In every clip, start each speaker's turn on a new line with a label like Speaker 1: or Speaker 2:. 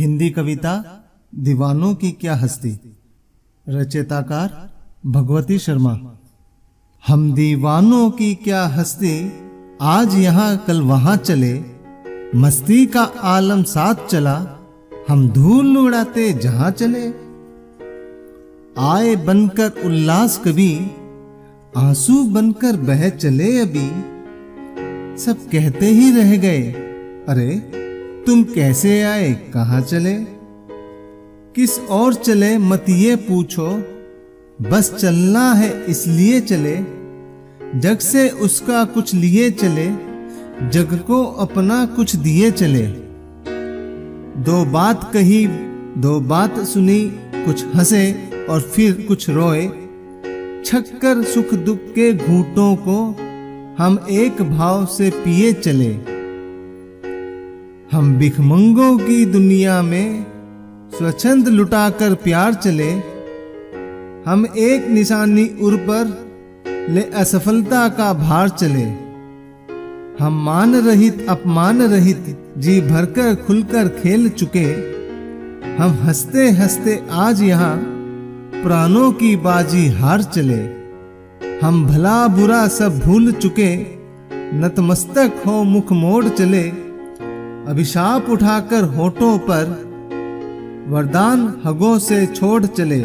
Speaker 1: हिंदी कविता दीवानों की क्या हस्ती? रचयिताकार भगवती शर्मा। हम दीवानों की क्या हस्ती? आज यहाँ कल वहाँ चले। मस्ती का आलम साथ चला। हम धूल उड़ाते जहाँ चले। आए बनकर उल्लास कभी आँसू बनकर बह चले अभी। सब कहते ही रह गए। अरे तुम कैसे आए? कहाँ चले? किस और चले? मत ये पूछो। बस चलना है, इसलिए चले। जग से उसका कुछ लिए चले। जग को अपना कुछ दिए चले। दो बात कही, दो बात सुनी, कुछ हंसे और फिर कुछ रोए। छक्कर सुख दुख के घूटों को हम एक भाव से पिए चले। हम भिखमंगों की दुनिया में स्वच्छंद लुटाकर प्यार चले, हम एक निशानी उर पर ले असफलता का भार चले। हम मान रहित, अपमान रहित, जी भरकर खुलकर खेल चुके। हम हँसते हँसते आज यहाँ प्राणों की बाजी हार चले। हम भला बुरा सब भूल चुके, नतमस्तक हो मुख मोड़ चले। अभिशाप उठाकर होठों पर वरदान हगों से छोड़ चले।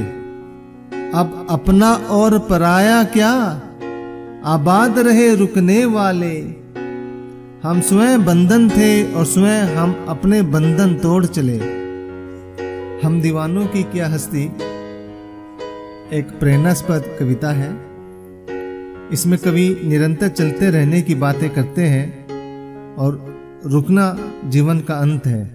Speaker 1: अब अपना और पराया क्या? आबाद रहे रुकने वाले। हम स्वयं बंधन थे और स्वयं हम अपने बंधन तोड़ चले। हम दीवानों की क्या हस्ती? एक प्रेरणास्पद कविता है। इसमें कवि निरंतर चलते रहने की बातें करते हैं और रुकना जीवन का अंत है।